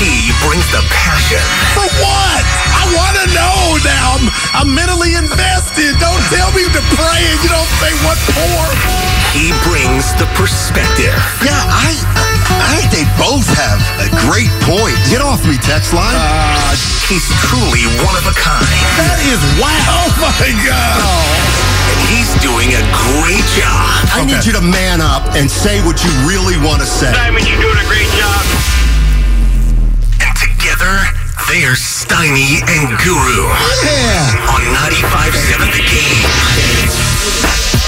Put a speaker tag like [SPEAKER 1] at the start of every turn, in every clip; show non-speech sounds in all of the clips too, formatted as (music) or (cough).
[SPEAKER 1] He brings the passion.
[SPEAKER 2] For what? I want to know now. I'm, I'm mentally invested. Don't tell me to pray and you don't say what for.
[SPEAKER 1] He brings the perspective.
[SPEAKER 2] Yeah, I I think they both have a great point. Get off me, text line.
[SPEAKER 1] Uh, he's truly one of a kind.
[SPEAKER 2] That is wow. (laughs) Oh my God.
[SPEAKER 1] And he's doing a great job.
[SPEAKER 2] I need you to man up and say what you really want to say.
[SPEAKER 3] Simon, you're doing a great job.
[SPEAKER 1] And together, they are Steiny and Guru.
[SPEAKER 2] Yeah.
[SPEAKER 1] On 95.7 The Game.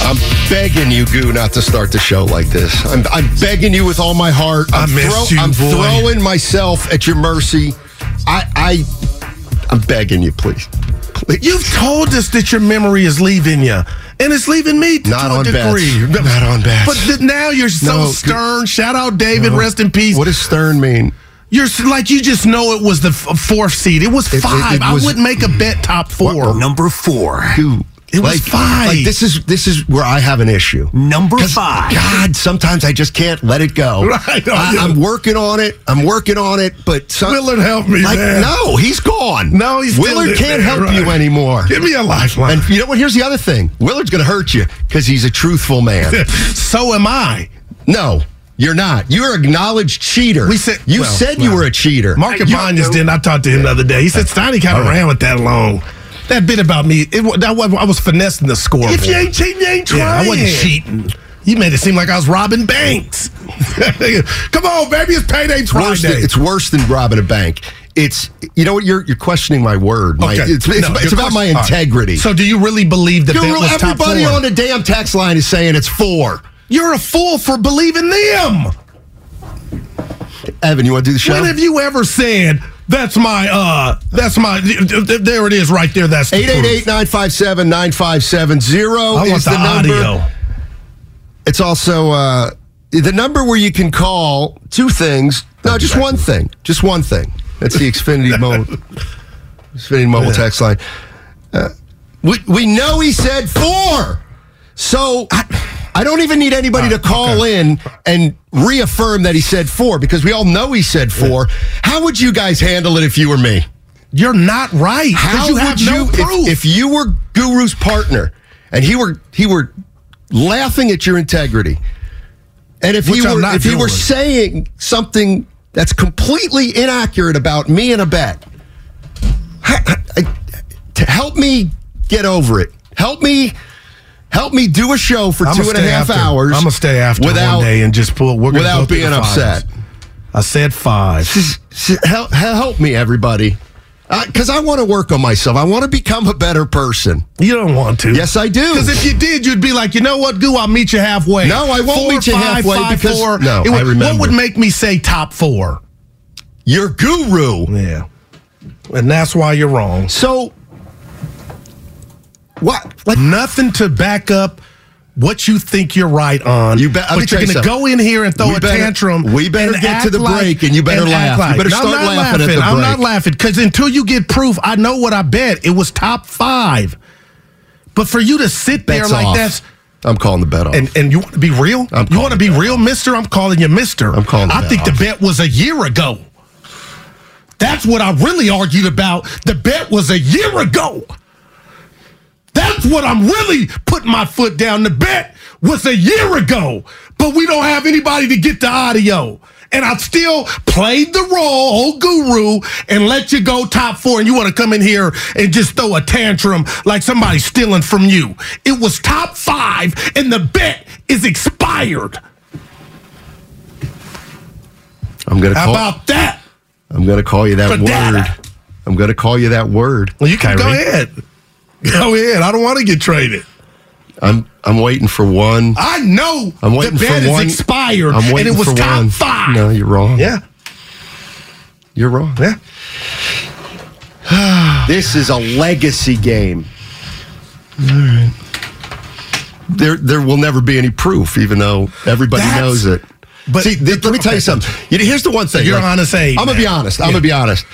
[SPEAKER 2] I'm begging you, Goo, not to start the show like this. I'm, I'm begging you with all my heart. I'm
[SPEAKER 4] I missed you,
[SPEAKER 2] I'm
[SPEAKER 4] boy.
[SPEAKER 2] throwing myself at your mercy. I, I, I'm begging you, please. Please.
[SPEAKER 4] You've told us that your memory is leaving you, and it's leaving me to,
[SPEAKER 2] Not
[SPEAKER 4] to
[SPEAKER 2] on
[SPEAKER 4] a degree.
[SPEAKER 2] bets. (laughs) Not on bets.
[SPEAKER 4] But th- now you're so
[SPEAKER 2] No,
[SPEAKER 4] stern. Shout out David, rest in peace.
[SPEAKER 2] What does stern mean?
[SPEAKER 4] You're like you just know it was the f- fourth seed. It was
[SPEAKER 2] It- it-
[SPEAKER 4] five.
[SPEAKER 2] it was-
[SPEAKER 4] I wouldn't make a bet top four.
[SPEAKER 1] Number four.
[SPEAKER 2] Goo.
[SPEAKER 4] It was five.
[SPEAKER 2] Like this is this is where I have an issue.
[SPEAKER 1] Number five.
[SPEAKER 2] God, sometimes I just can't let it go. (laughs)
[SPEAKER 4] Right, I,
[SPEAKER 2] I'm working on it. I'm working on it. But some,
[SPEAKER 4] Willard, help me,
[SPEAKER 2] like,
[SPEAKER 4] man.
[SPEAKER 2] No, he's gone.
[SPEAKER 4] No, he's still
[SPEAKER 2] Willard can't
[SPEAKER 4] there,
[SPEAKER 2] help
[SPEAKER 4] right.
[SPEAKER 2] you anymore.
[SPEAKER 4] Give me a lifeline.
[SPEAKER 2] And you know what? Here's the other thing. Willard's going to hurt you because he's a truthful man. (laughs)
[SPEAKER 4] so am I.
[SPEAKER 2] no, you're not. You're an acknowledged cheater.
[SPEAKER 4] We said-
[SPEAKER 2] you
[SPEAKER 4] well,
[SPEAKER 2] said you were a cheater.
[SPEAKER 4] Mark Ibanez didn't. I talked to him the other day. He said Steiny kind of
[SPEAKER 2] All right.
[SPEAKER 4] ran with that long. That bit about me, it, that, wa- I was finessing the score.
[SPEAKER 2] If you ain't cheating, you ain't trying.
[SPEAKER 4] Yeah, I wasn't cheating. You made it seem like I was robbing banks. (laughs) Come on, baby, it's payday Friday.
[SPEAKER 2] than, it's worse than robbing a bank. It's you know what you're you're questioning my word. My,
[SPEAKER 4] Okay.
[SPEAKER 2] It's, it's,
[SPEAKER 4] No,
[SPEAKER 2] it's about my
[SPEAKER 4] all right.
[SPEAKER 2] integrity.
[SPEAKER 4] So, do you really believe that bet
[SPEAKER 2] You're-
[SPEAKER 4] was top
[SPEAKER 2] everybody on the damn tax line is saying it's four.
[SPEAKER 4] You're a fool for believing them.
[SPEAKER 2] Evan, you want to do the show?
[SPEAKER 4] When have you ever said that's my uh that's my there it is right there that's the
[SPEAKER 2] 888-957-9570
[SPEAKER 4] I want
[SPEAKER 2] is
[SPEAKER 4] the,
[SPEAKER 2] the number.
[SPEAKER 4] audio.
[SPEAKER 2] It's also uh, the number where you can call two things. No, just one thing. Just one thing. That's the Xfinity (laughs) Mobile, Xfinity Mobile text line. Uh, we, we know he said four. So I, I don't even need anybody to call in and reaffirm that he said four because we all know he said four. How would you guys handle it if you were me?
[SPEAKER 4] You're not right.
[SPEAKER 2] How
[SPEAKER 4] you
[SPEAKER 2] would
[SPEAKER 4] no
[SPEAKER 2] you, if-
[SPEAKER 4] proof.
[SPEAKER 2] If, you were Guru's partner and he were he were laughing at your integrity, and if
[SPEAKER 4] Which
[SPEAKER 2] he were if he were saying something that's completely inaccurate about me in a bet, to help me get over it, help me. Help me do a show for
[SPEAKER 4] I'ma
[SPEAKER 2] two and a half
[SPEAKER 4] after-
[SPEAKER 2] hours.
[SPEAKER 4] I'm gonna stay after
[SPEAKER 2] without
[SPEAKER 4] one day and just pull. We're
[SPEAKER 2] without
[SPEAKER 4] go
[SPEAKER 2] being upset.
[SPEAKER 4] I said five.
[SPEAKER 2] Help, help me, everybody, because I want to work on myself. I want to become a better person.
[SPEAKER 4] You don't want to.
[SPEAKER 2] Yes, I do.
[SPEAKER 4] Because if you did, you'd be like, you know what, Goo, I'll meet you halfway.
[SPEAKER 2] No, I won't
[SPEAKER 4] Four,
[SPEAKER 2] meet you
[SPEAKER 4] five,
[SPEAKER 2] halfway
[SPEAKER 4] five,
[SPEAKER 2] because-
[SPEAKER 4] four.
[SPEAKER 2] no,
[SPEAKER 4] It would-
[SPEAKER 2] I remember.
[SPEAKER 4] What would make me say top four?
[SPEAKER 2] You're guru.
[SPEAKER 4] Yeah. And that's why you're wrong.
[SPEAKER 2] So what? Like
[SPEAKER 4] Nothing to back up what you think you're right on.
[SPEAKER 2] You me
[SPEAKER 4] but you're going to go in here and throw
[SPEAKER 2] We
[SPEAKER 4] a
[SPEAKER 2] better-
[SPEAKER 4] tantrum.
[SPEAKER 2] we better get to the
[SPEAKER 4] like-
[SPEAKER 2] break and you better
[SPEAKER 4] act
[SPEAKER 2] laugh. You better
[SPEAKER 4] No,
[SPEAKER 2] start
[SPEAKER 4] not
[SPEAKER 2] laughing at the
[SPEAKER 4] I'm not laughing because until you get proof, I know what I bet. It was top five. But for you to sit there like
[SPEAKER 2] off.
[SPEAKER 4] that's
[SPEAKER 2] I'm calling the bet off.
[SPEAKER 4] and and you want to be real?
[SPEAKER 2] I'm
[SPEAKER 4] you want to be real, Mister? I'm calling you Mister.
[SPEAKER 2] I'm calling the
[SPEAKER 4] I think the bet was a year ago. That's what I really argued about. The bet was a year ago. That's what I'm really putting my foot down. The bet was a year ago, but we don't have anybody to get the audio. And I still played the role, old guru, and let you go top four. And you want to come in here and just throw a tantrum like somebody's stealing from you. It was top five, and the bet is expired.
[SPEAKER 2] I'm gonna
[SPEAKER 4] How
[SPEAKER 2] call.
[SPEAKER 4] about that?
[SPEAKER 2] I'm gonna call you that word. I'm gonna call you that word.
[SPEAKER 4] Well, you can go ahead. (laughs) Go ahead. I don't want to get traded.
[SPEAKER 2] I'm I'm waiting for one.
[SPEAKER 4] I know
[SPEAKER 2] I'm
[SPEAKER 4] the
[SPEAKER 2] waiting
[SPEAKER 4] bet
[SPEAKER 2] for one.
[SPEAKER 4] is expired,
[SPEAKER 2] I'm
[SPEAKER 4] and
[SPEAKER 2] waiting
[SPEAKER 4] it was
[SPEAKER 2] for
[SPEAKER 4] top
[SPEAKER 2] one.
[SPEAKER 4] five.
[SPEAKER 2] No, you're wrong.
[SPEAKER 4] Yeah,
[SPEAKER 2] You're wrong.
[SPEAKER 4] yeah. (sighs)
[SPEAKER 2] This is a legacy game. All right. There, there will never be any proof, even though everybody
[SPEAKER 4] That's-
[SPEAKER 2] knows it.
[SPEAKER 4] but-
[SPEAKER 2] See, th- let me tell you (laughs) something. Here's the one thing.
[SPEAKER 4] You're honest, Abe,
[SPEAKER 2] I'm gonna
[SPEAKER 4] man.
[SPEAKER 2] be honest. I'm
[SPEAKER 4] Yeah.
[SPEAKER 2] gonna be honest.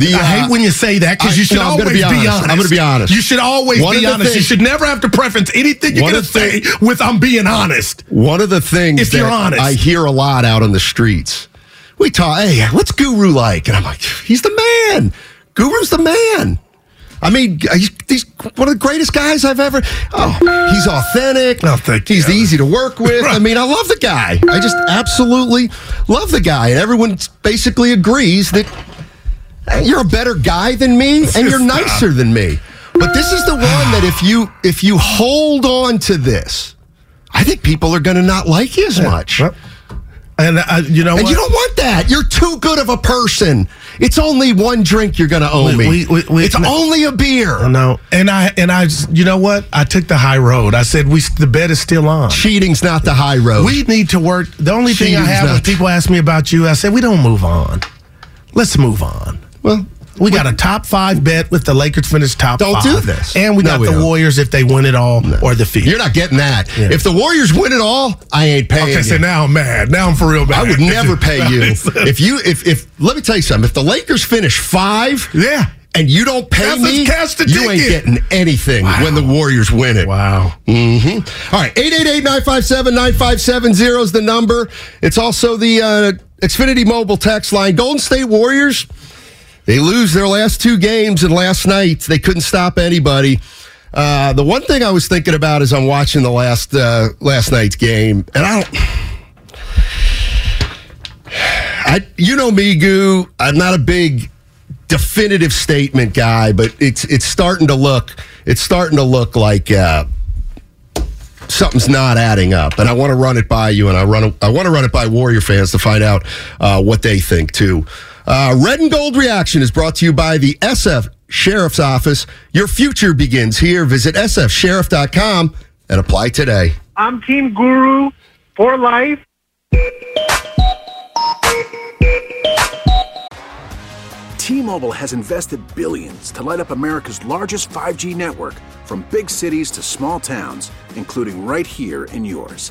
[SPEAKER 2] The,
[SPEAKER 4] I
[SPEAKER 2] uh,
[SPEAKER 4] hate when you say that because you should
[SPEAKER 2] no,
[SPEAKER 4] always be
[SPEAKER 2] be
[SPEAKER 4] honest.
[SPEAKER 2] honest. I'm gonna be honest.
[SPEAKER 4] You should always
[SPEAKER 2] One
[SPEAKER 4] be honest. you should never have to preference anything you're going to say with "I'm being honest."
[SPEAKER 2] One of the things
[SPEAKER 4] If
[SPEAKER 2] that
[SPEAKER 4] you're honest.
[SPEAKER 2] I hear a lot out on the streets, we talk, hey, what's Guru like? And I'm like, he's the man. Guru's the man. I mean, he's, one of the greatest guys I've ever. Oh, he's authentic.
[SPEAKER 4] Oh, thank you.
[SPEAKER 2] He's easy to work with. I mean, I love the guy. I just absolutely love the guy, and everyone basically agrees that you're a better guy than me, and you're nicer than me. But this is the one that if you if you hold on to this, I think people are going to not like you as much.
[SPEAKER 4] Well, And uh, you know
[SPEAKER 2] And
[SPEAKER 4] what?
[SPEAKER 2] you don't want that. You're too good of a person. It's only one drink you're going to owe
[SPEAKER 4] We-
[SPEAKER 2] me.
[SPEAKER 4] we- we- we-
[SPEAKER 2] it's only a beer.
[SPEAKER 4] no, and I and I, you know what? I took the high road. I said we the bet is still on.
[SPEAKER 2] Cheating's not the high road.
[SPEAKER 4] We need to work. The only thing I
[SPEAKER 2] Cheating's
[SPEAKER 4] have when
[SPEAKER 2] not-
[SPEAKER 4] people ask me about you, I said we don't move on. Let's move on.
[SPEAKER 2] Well,
[SPEAKER 4] We got a top five bet with the Lakers finish top
[SPEAKER 2] Don't
[SPEAKER 4] five.
[SPEAKER 2] do this.
[SPEAKER 4] And we
[SPEAKER 2] No,
[SPEAKER 4] got
[SPEAKER 2] we
[SPEAKER 4] the
[SPEAKER 2] don't.
[SPEAKER 4] Warriors if they win it all or the Feet.
[SPEAKER 2] you're not getting that.
[SPEAKER 4] Yeah.
[SPEAKER 2] If the Warriors win it all, I ain't paying
[SPEAKER 4] Okay,
[SPEAKER 2] you.
[SPEAKER 4] so now I'm mad. Now I'm for real mad.
[SPEAKER 2] I would (laughs) never pay you if you if if let me tell you something. If the Lakers finish five,
[SPEAKER 4] Yeah.
[SPEAKER 2] and you don't pay
[SPEAKER 4] That's
[SPEAKER 2] me,
[SPEAKER 4] just cash the
[SPEAKER 2] you ain't getting anything when the Warriors win it.
[SPEAKER 4] Wow.
[SPEAKER 2] Mm-hmm. All right, 888-957-9570 is the number. It's also the uh, Xfinity mobile text line. Golden State Warriors, they lose their last two games, and last night they couldn't stop anybody. Uh, the one thing I was thinking about as I'm watching the last uh, last night's game, and I don't. I, you know me, Goo. I'm not a big definitive statement guy, but it's it's starting to look it's starting to look like uh, something's not adding up, and I want to run it by you, and I run I want to run it by Warrior fans to find out uh, what they think too. Uh, Red and Gold Reaction is brought to you by the SF Sheriff's Office. Your future begins here. Visit sfsheriff.com and apply today.
[SPEAKER 3] I'm Team Guru for life.
[SPEAKER 5] T-Mobile has invested billions to light up America's largest 5G network from big cities to small towns, including right here in yours.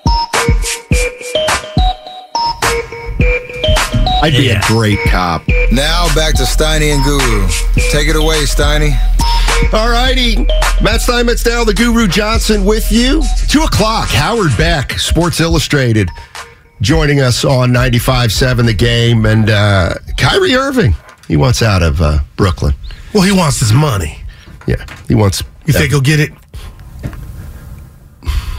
[SPEAKER 2] I'd be a great cop.
[SPEAKER 6] Now back to Steiny and Guru. Take it away, Steiny.
[SPEAKER 2] All righty. Matt Steinmetz now, the Guru Johnson with you. Two o'clock, Howard Beck, Sports Illustrated, joining us on 95.7 The Game. And uh, Kyrie Irving, he wants out of uh, Brooklyn.
[SPEAKER 4] Well, he wants his money.
[SPEAKER 2] Yeah, he wants.
[SPEAKER 4] You think he'll get it?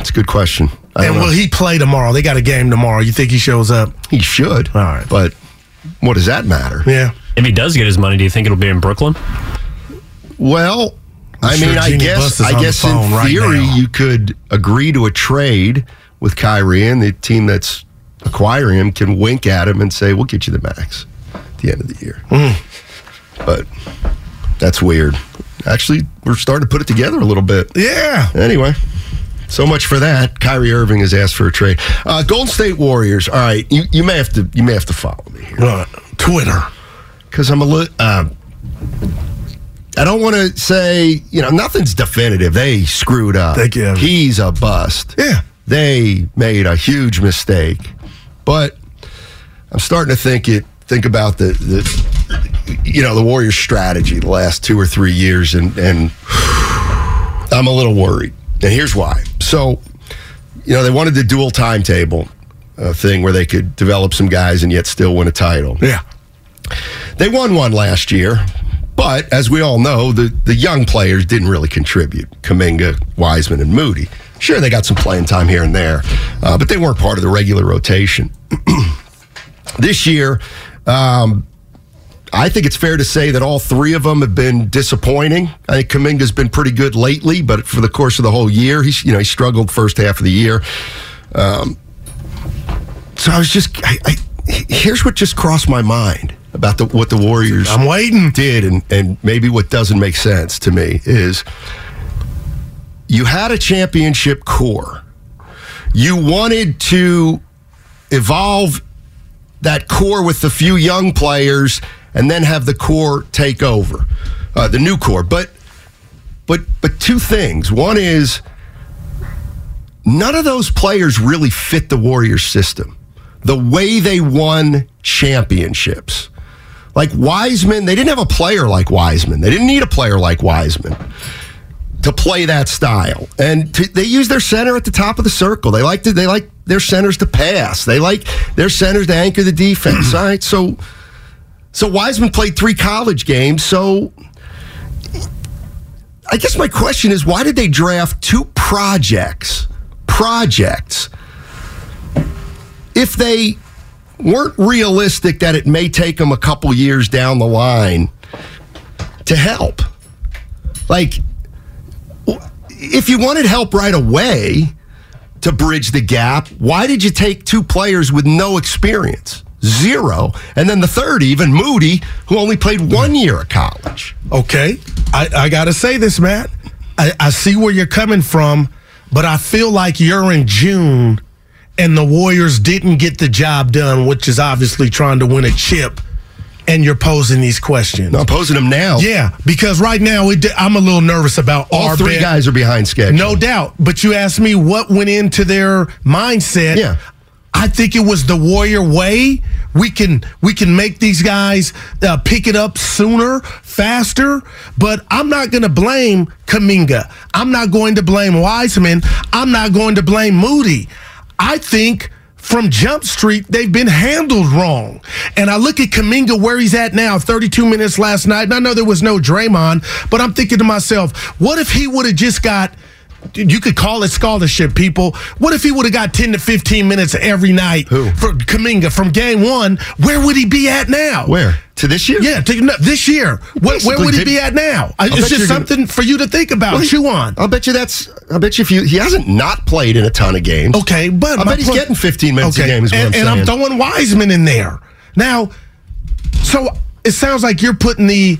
[SPEAKER 2] It's a good question. I
[SPEAKER 4] And
[SPEAKER 2] know.
[SPEAKER 4] will he play tomorrow? They got a game tomorrow. You think he shows up?
[SPEAKER 2] He should.
[SPEAKER 4] All right.
[SPEAKER 2] But what does that matter?
[SPEAKER 4] Yeah.
[SPEAKER 7] If he does get his money, do you think it'll be in Brooklyn?
[SPEAKER 2] Well, I
[SPEAKER 4] sure
[SPEAKER 2] mean, I
[SPEAKER 4] Jeanie Buss
[SPEAKER 2] guess I
[SPEAKER 4] on the
[SPEAKER 2] guess in
[SPEAKER 4] phone right
[SPEAKER 2] theory
[SPEAKER 4] now.
[SPEAKER 2] you could agree to a trade with Kyrie, and the team that's acquiring him can wink at him and say, "We'll get you the max at the end of the year."
[SPEAKER 4] Hmm.
[SPEAKER 2] But that's weird. Actually, we're starting to put it together a little bit.
[SPEAKER 4] Yeah.
[SPEAKER 2] Anyway, so much for that. Kyrie Irving has asked for a trade. Uh, Golden State Warriors. All right, you, you may have to you may have to follow me here
[SPEAKER 4] Uh, Twitter.
[SPEAKER 2] because I'm a little. Uh, I don't want to say you know nothing's definitive. They screwed up.
[SPEAKER 4] Thank you,
[SPEAKER 2] He's a bust.
[SPEAKER 4] Yeah.
[SPEAKER 2] They made a huge mistake, but I'm starting to think it. Think about the the you know the Warriors' strategy the last two or three years, and and (sighs) I'm a little worried. And here's why. So, you know, they wanted the dual timetable uh, thing where they could develop some guys and yet still win a title.
[SPEAKER 4] Yeah.
[SPEAKER 2] They won one last year, but as we all know, the, the young players didn't really contribute. Kuminga, Wiseman, and Moody. Sure, they got some playing time here and there, uh, but they weren't part of the regular rotation. (clears throat) this year, um, I think it's fair to say that all three of them have been disappointing. I think Kuminga's been pretty good lately, but for the course of the whole year, he's you know he struggled first half of the year. Um, so I was just, I, I, here's what just crossed my mind about the, what the Warriors
[SPEAKER 4] I'm waiting.
[SPEAKER 2] did, and and maybe what doesn't make sense to me is you had a championship core. You wanted to evolve that core with the few young players and then have the core take over uh, the new core but but but two things one is none of those players really fit the warriors system the way they won championships like wiseman they didn't have a player like wiseman they didn't need a player like wiseman to play that style. And to, they use their center at the top of the circle. They like to, they like their centers to pass. They like their centers to anchor the defense. (clears throat) All right, so so Wiseman played three college games. So I guess my question is, why did they draft two projects? Projects. If they weren't realistic that it may take them a couple years down the line to help, like if you wanted help right away to bridge the gap, why did you take two players with no experience? Zero. And then the third, even Moody, who only played one year of college.
[SPEAKER 4] Okay. I, I got to say this, Matt. I, I see where you're coming from, but I feel like you're in June and the Warriors didn't get the job done, which is obviously trying to win a chip, and you're posing these questions.
[SPEAKER 2] No, I'm posing them now.
[SPEAKER 4] Yeah, because right now it, I'm a little nervous about
[SPEAKER 2] All
[SPEAKER 4] our
[SPEAKER 2] three
[SPEAKER 4] bet.
[SPEAKER 2] guys are behind schedule.
[SPEAKER 4] No doubt. But you asked me what went into their mindset.
[SPEAKER 2] Yeah.
[SPEAKER 4] I think it was the Warrior way. We can we can make these guys uh, pick it up sooner, faster. But I'm not going to blame Kuminga. I'm not going to blame Wiseman. I'm not going to blame Moody. I think from Jump Street, they've been handled wrong. And I look at Kuminga where he's at now, 32 minutes last night. And I know there was no Draymond, but I'm thinking to myself, what if he would have just got you could call it scholarship, people. What if he would have got 10 to 15 minutes every night
[SPEAKER 2] Who?
[SPEAKER 4] for Kuminga from game one? Where would he be at now?
[SPEAKER 2] Where? To this year?
[SPEAKER 4] Yeah, to, no, this year. Where, where would he be at now? I- It's just
[SPEAKER 2] you're gonna-
[SPEAKER 4] something for you to think about,
[SPEAKER 2] Well,
[SPEAKER 4] chew on.
[SPEAKER 2] I'll bet you that's. I'll bet you if you he hasn't not played in a ton of games.
[SPEAKER 4] Okay, but
[SPEAKER 2] I bet he's
[SPEAKER 4] point-
[SPEAKER 2] getting 15 minutes a game. Is what
[SPEAKER 4] and,
[SPEAKER 2] I'm
[SPEAKER 4] and I'm throwing Wiseman in there now. So it sounds like you're putting the,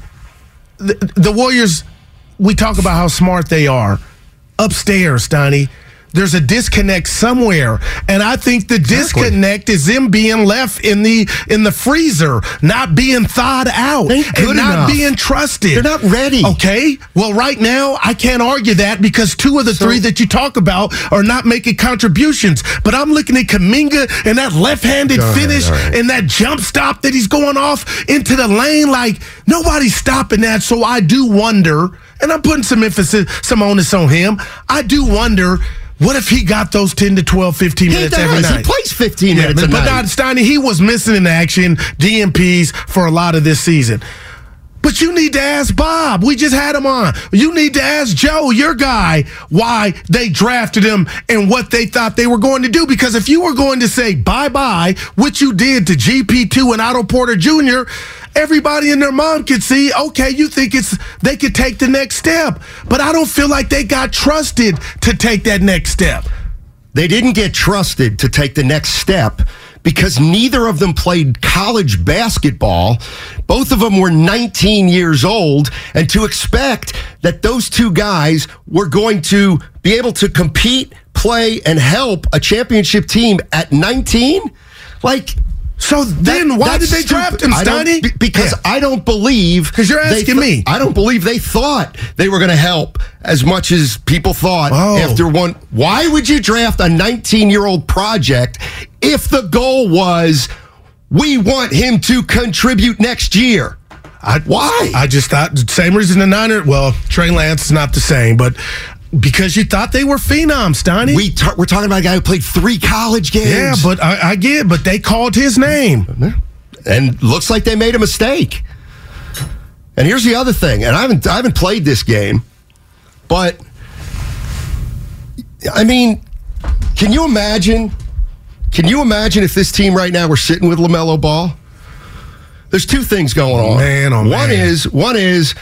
[SPEAKER 4] the the Warriors. We talk about how smart they are upstairs, Donnie. There's a disconnect somewhere, and I think the disconnect is them being left in the in the freezer, not being thawed out, and not
[SPEAKER 2] enough.
[SPEAKER 4] being trusted.
[SPEAKER 2] They're not ready.
[SPEAKER 4] Okay. Well, right now I can't argue that because two of the
[SPEAKER 2] So-
[SPEAKER 4] three that you talk about are not making contributions. But I'm looking at Kuminga and that left-handed
[SPEAKER 2] right,
[SPEAKER 4] finish
[SPEAKER 2] right.
[SPEAKER 4] and that jump stop that he's going off into the lane. Like nobody's stopping that. So I do wonder, and I'm putting some emphasis, some onus on him. I do wonder. What if he got those 10 to 12, 15
[SPEAKER 2] He
[SPEAKER 4] minutes every night?
[SPEAKER 2] He plays 15
[SPEAKER 4] Yeah,
[SPEAKER 2] minutes
[SPEAKER 4] but,
[SPEAKER 2] a
[SPEAKER 4] but
[SPEAKER 2] night.
[SPEAKER 4] not Steiny. He was missing in action, DMPs for a lot of this season. But you need to ask Bob. We just had him on. You need to ask Joe, your guy, why they drafted him and what they thought they were going to do. Because if you were going to say bye bye, which you did to GP2 and Otto Porter Jr., everybody and their mom could see, okay, you think it's they could take the next step. But I don't feel like they got trusted to take that next step.
[SPEAKER 2] They didn't get trusted to take the next step because neither of them played college basketball. Both of them were 19 years old. And to expect that those two guys were going to be able to compete, play, and help a championship team at 19, like,
[SPEAKER 4] so then, why did they draft him, Steiny?
[SPEAKER 2] Be, because yeah. I don't believe.
[SPEAKER 4] Because you're asking
[SPEAKER 2] th-
[SPEAKER 4] me.
[SPEAKER 2] I don't believe they thought they were going to help as much as people thought oh. after one. Why would you draft a 19 year old project if the goal was we want him to contribute next year?
[SPEAKER 4] I,
[SPEAKER 2] Why?
[SPEAKER 4] I just thought same reason the Niner. Well, Trey Lance is not the same, but because you thought they were phenoms, Steiny.
[SPEAKER 2] We t- we're talking about a guy who played three college games.
[SPEAKER 4] Yeah, but I, I get, but they called his name,
[SPEAKER 2] and looks like they made a mistake. And here's the other thing, and I haven't I haven't played this game, but I mean, can you imagine? Can you imagine if this team right now were sitting with Lamelo Ball? There's two things going on.
[SPEAKER 4] Man, oh
[SPEAKER 2] one
[SPEAKER 4] man.
[SPEAKER 2] is one is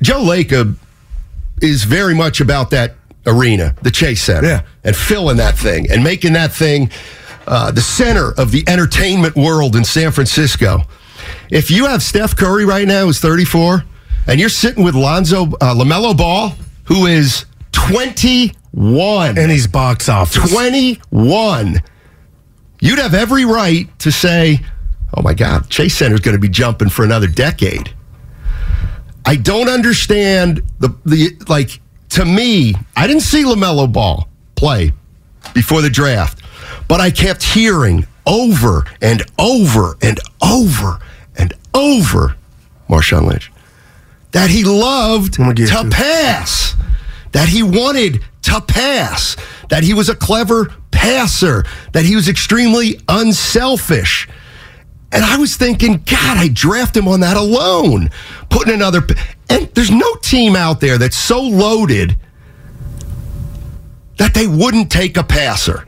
[SPEAKER 2] Joe Lacob is very much about that arena, the Chase Center,
[SPEAKER 4] yeah.
[SPEAKER 2] and filling that thing and making that thing uh, the center of the entertainment world in San Francisco. If you have Steph Curry right now, who's 34, and you're sitting with Lonzo uh, Lamelo Ball, who is 21,
[SPEAKER 4] and he's box office
[SPEAKER 2] 21, you'd have every right to say, "Oh my God, Chase Center's going to be jumping for another decade." I don't understand the the like to me, I didn't see LaMelo Ball play before the draft, but I kept hearing over and over and over and over Marshawn Lynch that he loved to
[SPEAKER 4] you.
[SPEAKER 2] pass, that he wanted to pass, that he was a clever passer, that he was extremely unselfish. And I was thinking, God, I draft him on that alone. Putting another, and there's no team out there that's so loaded that they wouldn't take a passer.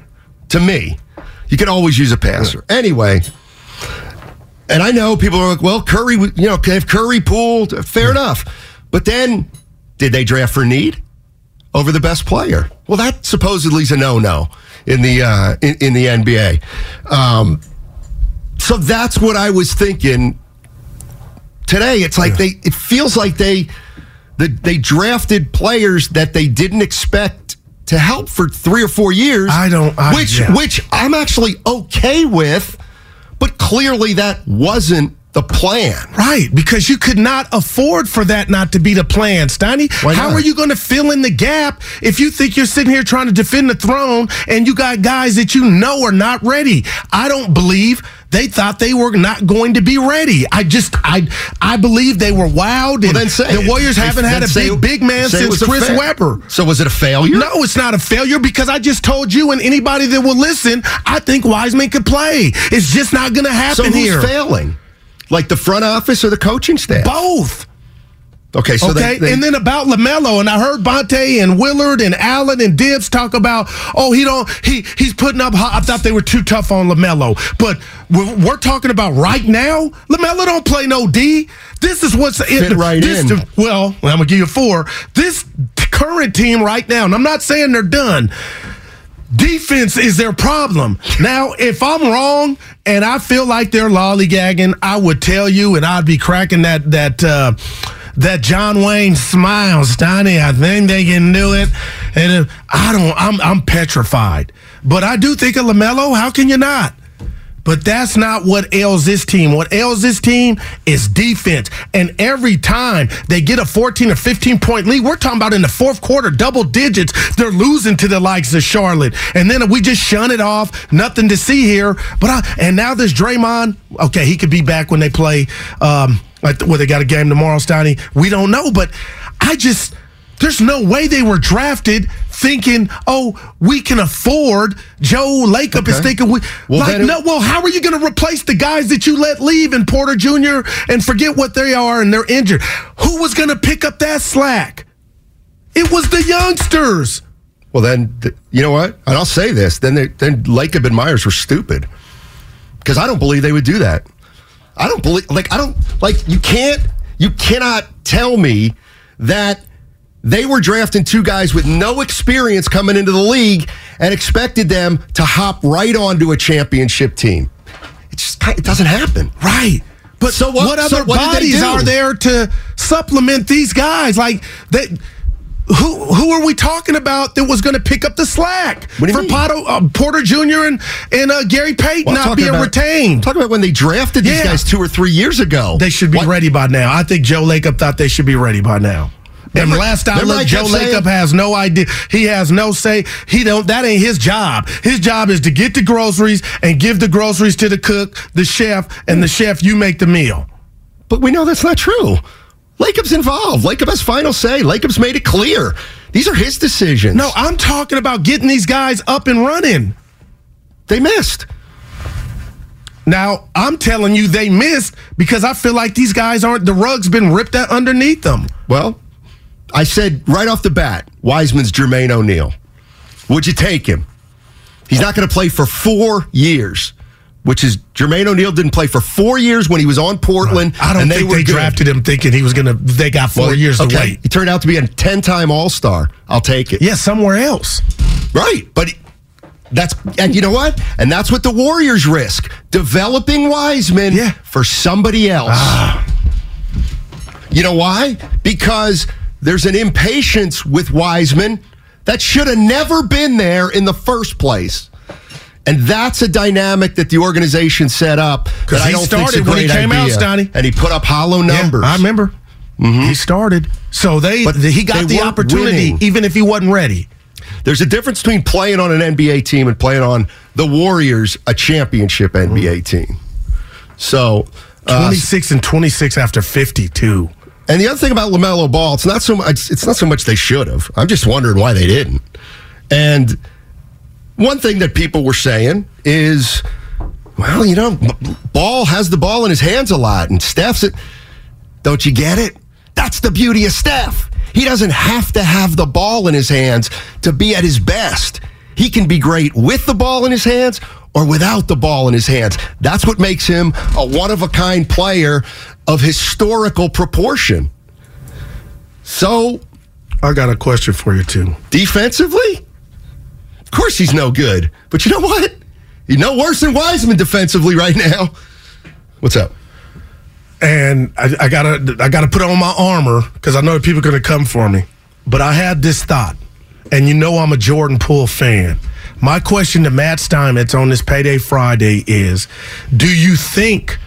[SPEAKER 2] To me, you can always use a passer. Anyway, and I know people are like, well, Curry, you know, if Curry pulled, fair enough. But then, did they draft for need over the best player? Well, that supposedly is a no-no in the uh, in, in the NBA. Um, so that's what I was thinking today. It's like they it feels like they the, they drafted players that they didn't expect to help for three or four years.
[SPEAKER 4] I don't I,
[SPEAKER 2] which
[SPEAKER 4] yeah.
[SPEAKER 2] which I'm actually okay with, but clearly that wasn't the plan.
[SPEAKER 4] Right, because you could not afford for that not to be the plan, Steiny. How are you going to fill in the gap if you think you're sitting here trying to defend the throne and you got guys that you know are not ready? I don't believe they thought they were not going to be ready. I just, I, I believe they were wowed.
[SPEAKER 2] Well, then say
[SPEAKER 4] the. Warriors
[SPEAKER 2] Then-
[SPEAKER 4] haven't had a
[SPEAKER 2] say-
[SPEAKER 4] big, big man since Chris
[SPEAKER 2] fa-
[SPEAKER 4] Webber.
[SPEAKER 2] So was it a failure?
[SPEAKER 4] No, it's not a failure because I just told you and anybody that will listen, I think Wiseman could play. It's just not going to happen
[SPEAKER 2] So who's
[SPEAKER 4] here.
[SPEAKER 2] failing? Like the front office or the coaching staff?
[SPEAKER 4] Both.
[SPEAKER 2] Okay, so
[SPEAKER 4] okay,
[SPEAKER 2] they, they,
[SPEAKER 4] and then about Lamelo, and I heard Bonta and Willard and Allen and Dibbs talk about, oh, he don't, he he's putting up. I thought they were too tough on Lamelo, but we're, we're talking about right now. Lamelo don't play no D. This is what's
[SPEAKER 2] Fit right
[SPEAKER 4] this,
[SPEAKER 2] in.
[SPEAKER 4] Well, I'm gonna give you four. This current team right now, and I'm not saying they're done. Defense is their problem. Now, if I'm wrong and I feel like they're lollygagging, I would tell you, and I'd be cracking that that uh, that John Wayne smile, Steiny. I think they can do it, and I don't. I'm I'm petrified, but I do think of Lamelo. How can you not? But that's not what ails this team. What ails this team is defense. And every time they get a 14 or 15 point lead, we're talking about in the fourth quarter, double digits, they're losing to the likes of Charlotte. And then we just shun it off. Nothing to see here. But I, and now this Draymond, okay, he could be back when they play. Um, like, they got a game tomorrow, Steiny. We don't know, but I just There's no way they were drafted thinking, oh, we can afford Joe Lacob is thinking we
[SPEAKER 2] Well,
[SPEAKER 4] like no. Well, how are you going to replace the guys that you let leave in Porter Jr. and forget what they are and they're injured? Who was going to pick up that slack? It was the youngsters.
[SPEAKER 2] Well, then th- you know what? And I'll say this: then they, then Lacob and Myers were stupid because I don't believe they would do that. I don't believe like I don't like you can't you cannot tell me that they were drafting two guys with no experience coming into the league and expected them to hop right onto a championship team. It just it doesn't happen.
[SPEAKER 4] Right. But
[SPEAKER 2] So what-
[SPEAKER 4] what
[SPEAKER 2] so
[SPEAKER 4] other
[SPEAKER 2] what
[SPEAKER 4] bodies are there to supplement these guys? Like that. Who who are we talking about that was going to pick up the slack
[SPEAKER 2] What do you
[SPEAKER 4] for? Poto, uh, Porter Jr. and and uh, Gary Payton
[SPEAKER 2] Well,
[SPEAKER 4] not being
[SPEAKER 2] about-
[SPEAKER 4] retained?
[SPEAKER 2] Talk about when they drafted these
[SPEAKER 4] Yeah.
[SPEAKER 2] guys two or three years ago.
[SPEAKER 4] They should be
[SPEAKER 2] What-
[SPEAKER 4] ready by now. I think Joe Lacob thought they should be ready by now. And
[SPEAKER 2] Remember-
[SPEAKER 4] last I looked, Joe Lacob has no idea. He has no say. He don't. That ain't his job. His job is to get the groceries and give the groceries to the cook, the chef, and the chef. You make the meal.
[SPEAKER 2] But we know that's not true. Lacob's involved. Lacob has final say. Lacob's made it clear. These are his decisions.
[SPEAKER 4] No, I'm talking about getting these guys up and running.
[SPEAKER 2] they missed.
[SPEAKER 4] Now, I'm telling you they missed because I feel like these guys aren't the rug's been ripped out underneath them.
[SPEAKER 2] Well, I said right off the bat, Wiseman's Jermaine O'Neal. Would you take him? He's not going to play for four years, which is Jermaine O'Neal didn't play for four years when he was on Portland.
[SPEAKER 4] I don't
[SPEAKER 2] and
[SPEAKER 4] think they
[SPEAKER 2] good.
[SPEAKER 4] drafted him thinking he was going to they got 4
[SPEAKER 2] Well,
[SPEAKER 4] years to wait.
[SPEAKER 2] He turned out to be a 10 time All Star. I'll take it.
[SPEAKER 4] Yeah, somewhere else.
[SPEAKER 2] Right. But that's, and you know what? And that's what the Warriors risk developing Wiseman
[SPEAKER 4] Yeah.
[SPEAKER 2] for somebody else. Ah. You know why? Because there's an impatience with Wiseman that should have never been there in the first place. And that's a dynamic that the organization set up.
[SPEAKER 4] Because
[SPEAKER 2] I
[SPEAKER 4] he
[SPEAKER 2] don't
[SPEAKER 4] started when he came out,
[SPEAKER 2] idea.
[SPEAKER 4] Stoney.
[SPEAKER 2] And he put up hollow numbers.
[SPEAKER 4] Yeah, I remember. He started. So they
[SPEAKER 2] But
[SPEAKER 4] he got
[SPEAKER 2] they
[SPEAKER 4] the opportunity
[SPEAKER 2] winning.
[SPEAKER 4] even if he wasn't ready.
[SPEAKER 2] There's a difference between playing on an NBA team and playing on the Warriors, a championship NBA team. So, uh,
[SPEAKER 4] 26 and 26 after 52.
[SPEAKER 2] And the other thing about Lamelo Ball, it's not so much. It's not so much they should have. I'm just wondering why they didn't. And one thing that people were saying is, well, you know, Ball has the ball in his hands a lot, and Steph's it. Don't you get it? That's the beauty of Steph. He doesn't have to have the ball in his hands to be at his best. He can be great with the ball in his hands or without the ball in his hands. That's what makes him a one of a kind player of historical proportion. So,
[SPEAKER 4] I got a question for you too.
[SPEAKER 2] defensively, of course he's no good. But you know what? He's no worse than Wiseman defensively right now. What's up?
[SPEAKER 4] and I, I gotta I gotta put on my armor because I know people are gonna come for me. But I had this thought, and you know I'm a Jordan Poole fan. My question to Matt Steinmetz on this payday Friday is: Do you think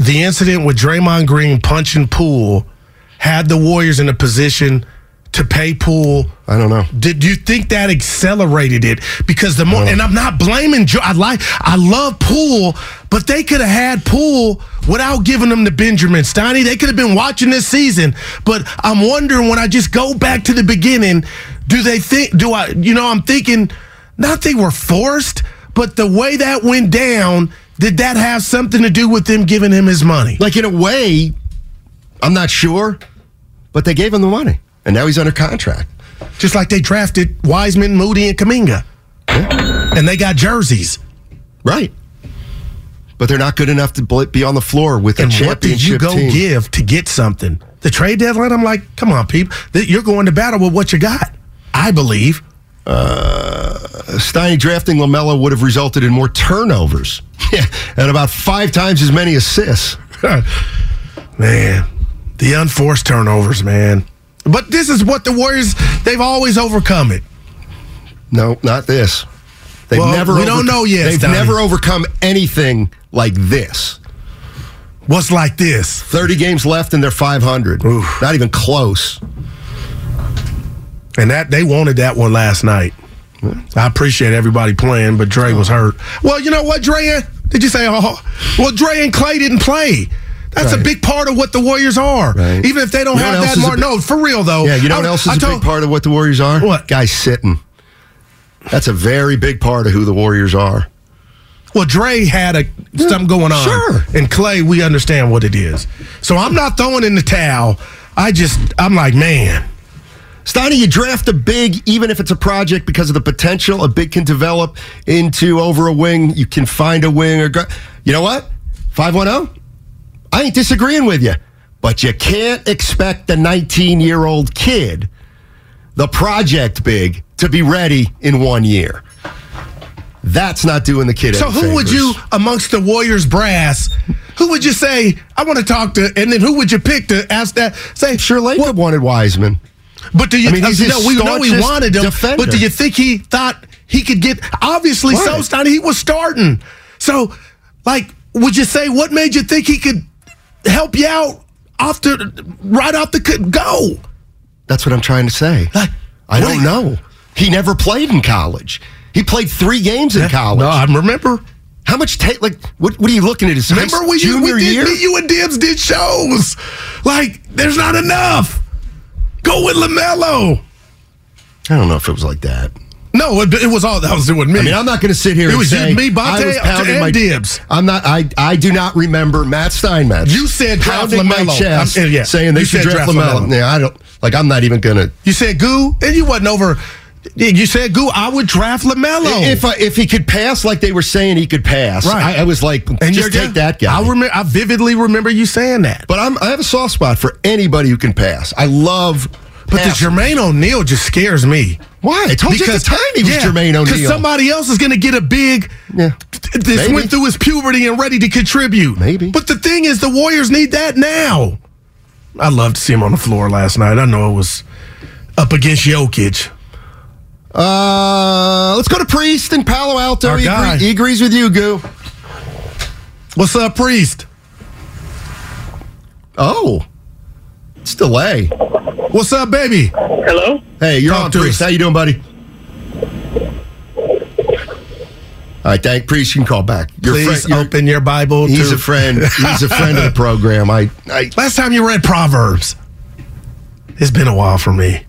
[SPEAKER 4] the incident with Draymond Green punching Poole had the Warriors in a position to pay Poole?
[SPEAKER 2] I don't know.
[SPEAKER 4] Did you think that accelerated it? Because the more, and I'm not blaming Joe. I like, I love Poole, but they could have had Poole without giving them to Benjamin Steiny. They could have been watching this season. But I'm wondering when I just go back to the beginning, do they think? Do I? You know, I'm thinking not they were forced, but the way that went down. Did that have something to do with them giving him his money?
[SPEAKER 2] Like in a way, I'm not sure, but they gave him the money, and now he's under contract.
[SPEAKER 4] Just like they drafted Wiseman, Moody, and Kuminga. And they got jerseys.
[SPEAKER 2] Right. But they're not good enough to be on the floor with a
[SPEAKER 4] And what did you go
[SPEAKER 2] team.
[SPEAKER 4] give to get something? The trade deadline, I'm like, come on, people. You're going to battle with what you got. I believe.
[SPEAKER 2] Uh, Steiny drafting Lamelo would have resulted in more turnovers. (laughs) And about five times as many assists. (laughs)
[SPEAKER 4] man, the unforced turnovers, man. But this is what the Warriors, they've always overcome it.
[SPEAKER 2] No, not this. They've
[SPEAKER 4] Well,
[SPEAKER 2] never.
[SPEAKER 4] we don't know yet,
[SPEAKER 2] They've
[SPEAKER 4] Steiny.
[SPEAKER 2] never overcome anything like this.
[SPEAKER 4] What's like this?
[SPEAKER 2] Thirty games left, and they're five hundred. Not even close.
[SPEAKER 4] And that they wanted that one last night. I appreciate everybody playing, but Dre was hurt. Well, you know what, Dre? Did you say? Oh, well, Dre and Clay didn't play. That's a big part of what the Warriors are.
[SPEAKER 2] Right.
[SPEAKER 4] Even if they don't
[SPEAKER 2] You know
[SPEAKER 4] have that mark. No, for real though.
[SPEAKER 2] Yeah, you know
[SPEAKER 4] I-
[SPEAKER 2] what else
[SPEAKER 4] I
[SPEAKER 2] is a
[SPEAKER 4] told-
[SPEAKER 2] big part of what the Warriors are?
[SPEAKER 4] What?
[SPEAKER 2] Guys sitting. That's a very big part of who the Warriors are.
[SPEAKER 4] Well, Dre had a something going on.
[SPEAKER 2] Sure.
[SPEAKER 4] And Clay, we understand what it is. So I'm not throwing in the towel. I just I'm like, man.
[SPEAKER 2] Steiny, you draft a big, even if it's a project, because of the potential a big can develop into over a wing. You can find a wing or go. You know what? 510? I ain't disagreeing with you. But you can't expect the 19 year old kid, the project big, to be ready in one year. That's not doing the kid
[SPEAKER 4] So who would you amongst the Warriors brass? Who would you say I want to talk to? And then who would you pick to ask that? Say
[SPEAKER 2] Sure, Lacob wanted Wiseman.
[SPEAKER 4] But do you?
[SPEAKER 2] I mean, he's
[SPEAKER 4] uh,
[SPEAKER 2] no,
[SPEAKER 4] we know he wanted him.
[SPEAKER 2] defender.
[SPEAKER 4] But do you think he thought he could get? Obviously,
[SPEAKER 2] Right.
[SPEAKER 4] so Steiny, he was starting. So, like, would you say what made you think he could help you out off the right off the go?
[SPEAKER 2] That's what I'm trying to say.
[SPEAKER 4] Like,
[SPEAKER 2] I don't know. He never played in college. He played three games in college.
[SPEAKER 4] No, I remember.
[SPEAKER 2] How much tape? Like, what? What are you looking at? His
[SPEAKER 4] Remember we,
[SPEAKER 2] junior
[SPEAKER 4] we did,
[SPEAKER 2] year?
[SPEAKER 4] me, you and Dibs did shows. Like, there's not enough. Go with Lamelo.
[SPEAKER 2] I don't know if it was like that.
[SPEAKER 4] No, it, it was all that was doing me.
[SPEAKER 2] I mean, I'm not going to sit here.
[SPEAKER 4] It
[SPEAKER 2] and
[SPEAKER 4] was
[SPEAKER 2] say
[SPEAKER 4] you, me,
[SPEAKER 2] I was
[SPEAKER 4] Bonta,
[SPEAKER 2] pounding
[SPEAKER 4] and
[SPEAKER 2] my
[SPEAKER 4] Dibs.
[SPEAKER 2] I'm not. I I do not remember Matt Steinmetz.
[SPEAKER 4] You said draft LaMelo.
[SPEAKER 2] chest,
[SPEAKER 4] I'm- yeah.
[SPEAKER 2] saying they
[SPEAKER 4] You
[SPEAKER 2] should draft
[SPEAKER 4] draft
[SPEAKER 2] Lamelo.
[SPEAKER 4] LaMelo.
[SPEAKER 2] Yeah, I don't. Like, I'm not even going to.
[SPEAKER 4] You said Goo, and you wasn't over. You said Goo. I would draft Lamelo
[SPEAKER 2] If I, if he could pass like they were saying he could pass,
[SPEAKER 4] Right.
[SPEAKER 2] I, I was like,
[SPEAKER 4] and
[SPEAKER 2] just take that guy.
[SPEAKER 4] I remember. I vividly remember you saying that.
[SPEAKER 2] but I'm, I have a soft spot for anybody who can pass. I love.
[SPEAKER 4] But the. Jermaine O'Neal just scares me.
[SPEAKER 2] Why? I told you at the time he was Jermaine O'Neal.
[SPEAKER 4] Because somebody else is going to get a big.
[SPEAKER 2] Yeah.
[SPEAKER 4] This
[SPEAKER 2] Maybe.
[SPEAKER 4] went through his puberty and ready to contribute.
[SPEAKER 2] Maybe.
[SPEAKER 4] But the thing is, the Warriors need that now. I love to see him on the floor last night. I know it was up against Jokic.
[SPEAKER 2] Uh, let's go to Priest in Palo Alto.
[SPEAKER 4] Our
[SPEAKER 2] He,
[SPEAKER 4] guy.
[SPEAKER 2] agree- he agrees with you, Goo.
[SPEAKER 4] What's up, Priest?
[SPEAKER 2] Oh, it's delay.
[SPEAKER 4] What's up, baby?
[SPEAKER 3] Hello?
[SPEAKER 2] Hey, you're
[SPEAKER 4] Talk
[SPEAKER 2] on,
[SPEAKER 4] to
[SPEAKER 2] Priest.
[SPEAKER 4] us.
[SPEAKER 2] How you doing, buddy? All right, thank Priest. You can call back. Your
[SPEAKER 4] Please
[SPEAKER 2] friend- your-
[SPEAKER 4] open your Bible.
[SPEAKER 2] He's
[SPEAKER 4] to-
[SPEAKER 2] a friend. He's a friend of the program. I, I
[SPEAKER 4] Last time you read Proverbs, it's been a while for me.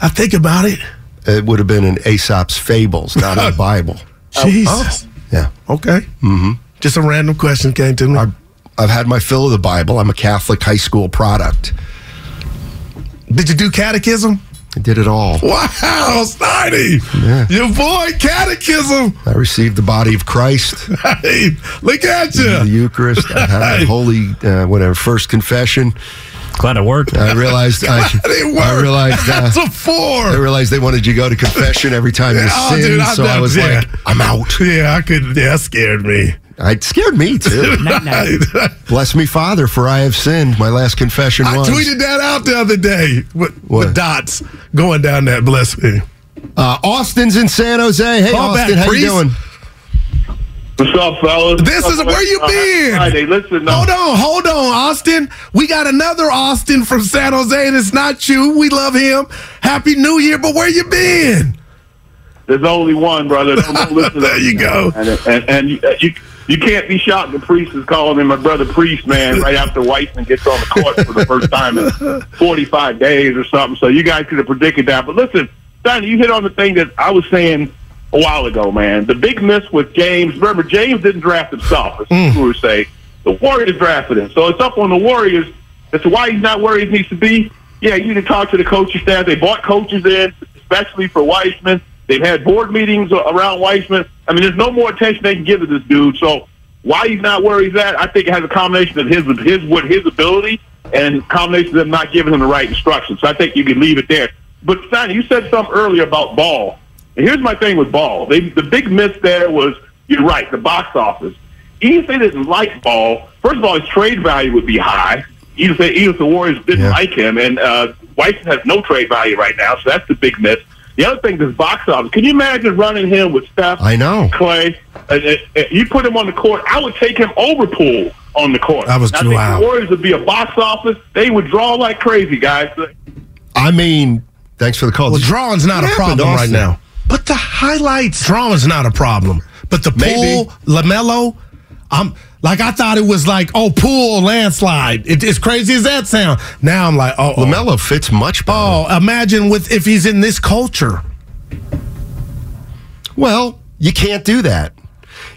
[SPEAKER 4] I think about it.
[SPEAKER 2] It would have been in Aesop's fables, not in the (laughs) Bible.
[SPEAKER 4] Jesus.
[SPEAKER 2] Yeah,
[SPEAKER 4] Okay. Mm-hmm. Just a random question came to me.
[SPEAKER 2] I've, I've had my fill of the Bible. I'm a Catholic high school product.
[SPEAKER 4] Did you do catechism?
[SPEAKER 2] I did it all.
[SPEAKER 4] Wow, Snidey.
[SPEAKER 2] Yeah.
[SPEAKER 4] Your boy, catechism.
[SPEAKER 2] I received the body of Christ, (laughs)
[SPEAKER 4] Hey, look at you! the.
[SPEAKER 2] Eucharist. I had
[SPEAKER 4] Hey.
[SPEAKER 2] a holy, uh, whatever, first confession.
[SPEAKER 7] Glad it worked.
[SPEAKER 2] I realized. (laughs) I,
[SPEAKER 4] It
[SPEAKER 2] I realized. Uh,
[SPEAKER 4] That's a four.
[SPEAKER 2] I realized they wanted you to go to confession every time you
[SPEAKER 4] Oh,
[SPEAKER 2] sinned.
[SPEAKER 4] dude,
[SPEAKER 2] so I was
[SPEAKER 4] yeah.
[SPEAKER 2] like, I'm out.
[SPEAKER 4] Yeah, I could. Yeah, that scared me.
[SPEAKER 2] It scared me too. (laughs) (laughs) Bless me, Father, for I have sinned. My last confession
[SPEAKER 4] I
[SPEAKER 2] was.
[SPEAKER 4] tweeted that out the other day with,
[SPEAKER 2] What?
[SPEAKER 4] with dots going down that. Bless me.
[SPEAKER 2] Uh, Austin's in San Jose. Hey,
[SPEAKER 4] Call
[SPEAKER 2] Austin,
[SPEAKER 4] back,
[SPEAKER 2] how you doing?
[SPEAKER 3] What's up, fellas?
[SPEAKER 4] This is where you been.
[SPEAKER 3] Friday, listen, uh,
[SPEAKER 4] Hold on, hold on, Austin. We got another Austin from San Jose, and it's not you. We love him. Happy New Year, but where you been?
[SPEAKER 3] there's only one, brother. Don't, don't listen (laughs) to
[SPEAKER 4] There you go.
[SPEAKER 3] And, and, and you, you you can't be shocked the priest is calling him my brother priest, man, right after Wiseman gets on the court for the first time in 45 days or something. So you guys could have predicted that. But listen, Donnie, you hit on the thing that I was saying a while ago, man. The big miss with James. Remember, James didn't draft himself, as
[SPEAKER 4] Mm.
[SPEAKER 3] would say. The Warriors drafted him. So it's up on the Warriors as to why he's not where he needs to be. Yeah, you need to talk to the coaching staff. They bought coaches in, especially for Wiseman. They've had board meetings around Wiseman. I mean, there's no more attention they can give to this dude. So why he's not where he's at, I think it has a combination of his his what his ability and combination of them not giving him the right instructions. So I think you can leave it there. But Sonny, you said something earlier about ball. And here's my thing with ball. They the big miss there was you're right, the box office. Even if they didn't like ball, first of all, his trade value would be high. Even if, they, even if the Warriors didn't
[SPEAKER 2] Yeah.
[SPEAKER 3] like him, and uh, Wiseman has no trade value right now, so that's the big miss. The other thing is box office. Can you imagine running him with Steph?
[SPEAKER 2] I know.
[SPEAKER 3] Clay. Uh, uh, uh, you put him on the court. I would take him over Poole on the court.
[SPEAKER 4] That was
[SPEAKER 3] I think
[SPEAKER 4] wow.
[SPEAKER 3] the Warriors would be a box office. They would draw like crazy, guys.
[SPEAKER 2] I mean, thanks for the call.
[SPEAKER 4] Well, drawing's not a problem right
[SPEAKER 2] Austin?
[SPEAKER 4] now. But the highlights, drawing's not a problem. But the
[SPEAKER 2] Maybe.
[SPEAKER 4] pool, Lamelo, I'm Like I thought it was like, oh, pool landslide. It, as crazy as that sound. Now I'm like, oh,
[SPEAKER 2] Lamelo fits much better.
[SPEAKER 4] Oh, imagine with if he's in this culture.
[SPEAKER 2] Well, you can't do that.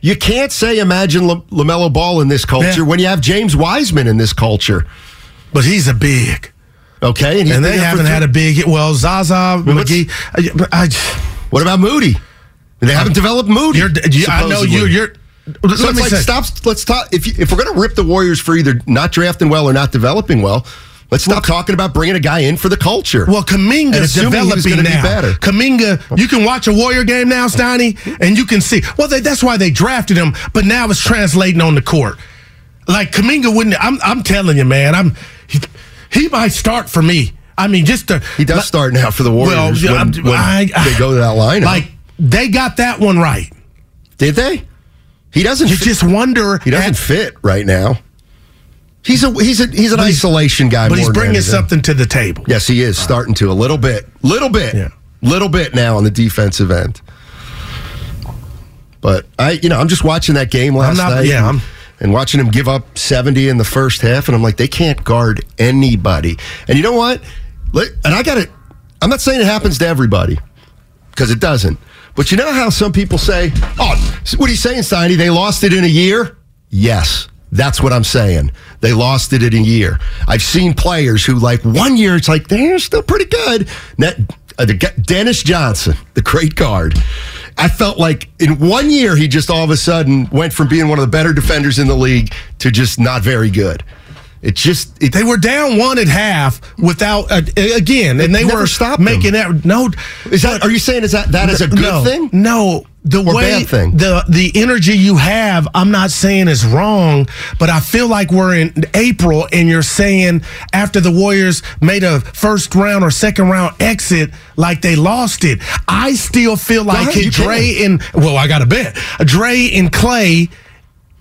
[SPEAKER 2] You can't say imagine La- Lamelo Ball in this culture
[SPEAKER 4] Yeah.
[SPEAKER 2] when you have James Wiseman in this culture.
[SPEAKER 4] But he's a big.
[SPEAKER 2] Okay, and,
[SPEAKER 4] And they haven't had a big. Well, Zaza
[SPEAKER 2] what's-
[SPEAKER 4] McGee. I, I,
[SPEAKER 2] What about Moody? They haven't uh, developed Moody.
[SPEAKER 4] you're, you, I know you. You're.
[SPEAKER 2] So
[SPEAKER 4] let me
[SPEAKER 2] like
[SPEAKER 4] say,
[SPEAKER 2] stop. Let's talk. If you, if we're going to rip the Warriors for either not drafting well or not developing well, let's stop talking about bringing a guy in for the culture.
[SPEAKER 4] Well, Kuminga's
[SPEAKER 2] assuming he was
[SPEAKER 4] developing
[SPEAKER 2] gonna be
[SPEAKER 4] now.
[SPEAKER 2] better.
[SPEAKER 4] Kuminga, you can watch a Warrior game now, Steiny, and you can see. Well, they, that's why they drafted him, but now it's translating on the court. Like Kuminga wouldn't. I'm, I'm telling you, man. I'm. He, he might start for me. I mean, just to,
[SPEAKER 2] he does start now for the Warriors
[SPEAKER 4] Well,
[SPEAKER 2] when, when
[SPEAKER 4] I-
[SPEAKER 2] they go to that lineup.
[SPEAKER 4] Like they got that one right.
[SPEAKER 2] Did they? He doesn't.
[SPEAKER 4] You
[SPEAKER 2] fit-
[SPEAKER 4] just wonder.
[SPEAKER 2] He doesn't
[SPEAKER 4] at-
[SPEAKER 2] fit right now. He's a he's a he's an isolation guy,
[SPEAKER 4] but he's bringing something to the table.
[SPEAKER 2] Yes, he is starting to a little bit, little bit,
[SPEAKER 4] Yeah.
[SPEAKER 2] little bit now on the defensive end. But I, you know, I'm just watching that game last
[SPEAKER 4] not-
[SPEAKER 2] night.
[SPEAKER 4] yeah,
[SPEAKER 2] and,
[SPEAKER 4] I'm-
[SPEAKER 2] and watching him give up 70 in the first half, and I'm like, they can't guard anybody. And you know what? And I got it. I'm not saying it happens to everybody because it doesn't. But you know how some people say, "Oh, what are you saying, Steiny? They lost it in a year." Yes, that's what I'm saying. They lost it in a year. I've seen players who, like, one year it's like they're still pretty good. Net, uh, Dennis Johnson, the great guard. I felt like in one year he just all of a sudden went from being one of the better defenders in the league to just not very good. It just it,
[SPEAKER 4] They were down one at half without uh, again, and they
[SPEAKER 2] never
[SPEAKER 4] were
[SPEAKER 2] stopped
[SPEAKER 4] making that. No,
[SPEAKER 2] is that. Are you saying is that that is a good
[SPEAKER 4] no,
[SPEAKER 2] thing?
[SPEAKER 4] No, the
[SPEAKER 2] Or
[SPEAKER 4] way
[SPEAKER 2] bad thing?
[SPEAKER 4] the the energy you have, I'm not saying is wrong, but I feel like we're in April and you're saying after the Warriors made a first round or second round exit, like they lost it. I still feel like
[SPEAKER 2] ahead,
[SPEAKER 4] Dre and well, I got to bet Dre and Clay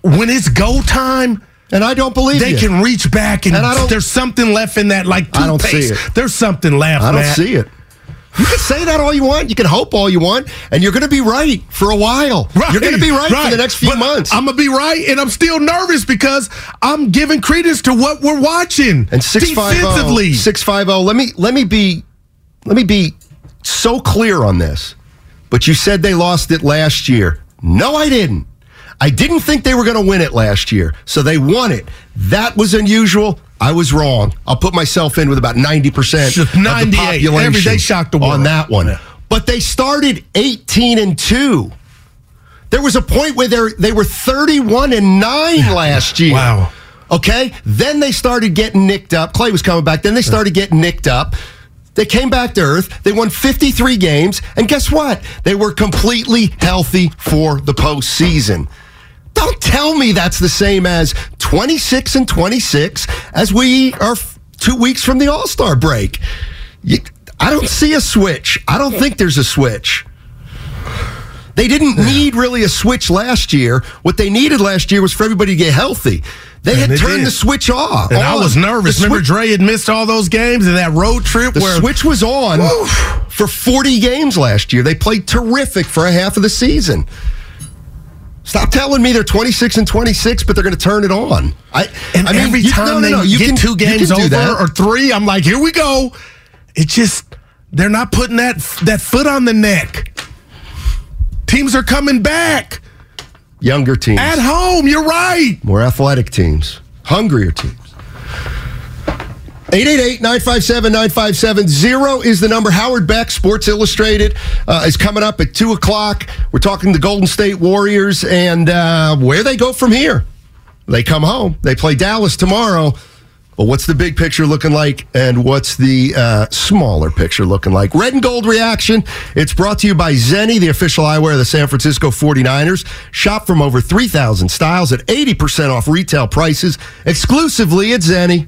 [SPEAKER 4] when it's go time.
[SPEAKER 2] And I don't believe
[SPEAKER 4] they
[SPEAKER 2] you.
[SPEAKER 4] can reach back and,
[SPEAKER 2] And
[SPEAKER 4] there's something left in that like
[SPEAKER 2] I don't see it.
[SPEAKER 4] There's something left.
[SPEAKER 2] I don't
[SPEAKER 4] Matt.
[SPEAKER 2] see it. You can say that all you want. You can hope all you want, and you're going to be right for a while. You're going to be right, for the next few
[SPEAKER 4] But
[SPEAKER 2] months.
[SPEAKER 4] I'm gonna be right, and I'm still nervous because I'm giving credence to what we're watching.
[SPEAKER 2] and six five oh,
[SPEAKER 4] defensively.
[SPEAKER 2] zero six five zero. Let me let me be let me be so clear on this. But you said they lost it last year. No, I didn't. I didn't think they were going to win it last year, so they won it. That was unusual. I was wrong. I'll put myself in with about ninety percent of the (laughs)
[SPEAKER 4] 98.
[SPEAKER 2] population
[SPEAKER 4] Every day shocked the world.
[SPEAKER 2] on that one. But they started eighteen and two. There was a point where they they were thirty-one and nine last year.
[SPEAKER 4] Wow.
[SPEAKER 2] Okay. Then they started getting nicked up. Clay was coming back. Then they started getting nicked up. They came back to earth. They won 53 games. And guess what? They were completely healthy for the postseason. Don't tell me that's the same as 26 and 26 as we are two weeks from the All Star break. You, I don't see a switch. I don't think there's a switch. They didn't need really a switch last year. What they needed last year was for everybody to get healthy. They
[SPEAKER 4] And
[SPEAKER 2] had
[SPEAKER 4] they
[SPEAKER 2] turned
[SPEAKER 4] did.
[SPEAKER 2] the switch off.
[SPEAKER 4] And I was nervous. Remember,
[SPEAKER 2] swi-
[SPEAKER 4] Dre had missed all those games and that road trip
[SPEAKER 2] the
[SPEAKER 4] where
[SPEAKER 2] switch was on for 40 games last year. They played terrific for a half of the season. Stop telling me they're 26 and 26, but they're going to turn it on. I,
[SPEAKER 4] And
[SPEAKER 2] I mean,
[SPEAKER 4] every
[SPEAKER 2] you-
[SPEAKER 4] time
[SPEAKER 2] no, no,
[SPEAKER 4] they
[SPEAKER 2] you
[SPEAKER 4] get
[SPEAKER 2] can-
[SPEAKER 4] two games over
[SPEAKER 2] that.
[SPEAKER 4] or three, I'm like, here we go. It just they're not putting that that foot on the neck. Teams are coming back
[SPEAKER 2] younger teams,
[SPEAKER 4] at home. You're right.
[SPEAKER 2] more athletic teams, hungrier teams. 888-957-9570 is the number. Howard Beck, Sports Illustrated, uh, is coming up at 2 o'clock. We're talking the Golden State Warriors and uh, where they go from here. They come home. They play Dallas tomorrow. But what's the big picture looking like, and what's the uh, smaller picture looking like? Red and Gold Reaction. It's brought to you by Zenni, the official eyewear of the San Francisco 49ers. Shop from over 3,000 styles at 80% off retail prices exclusively at Zenni.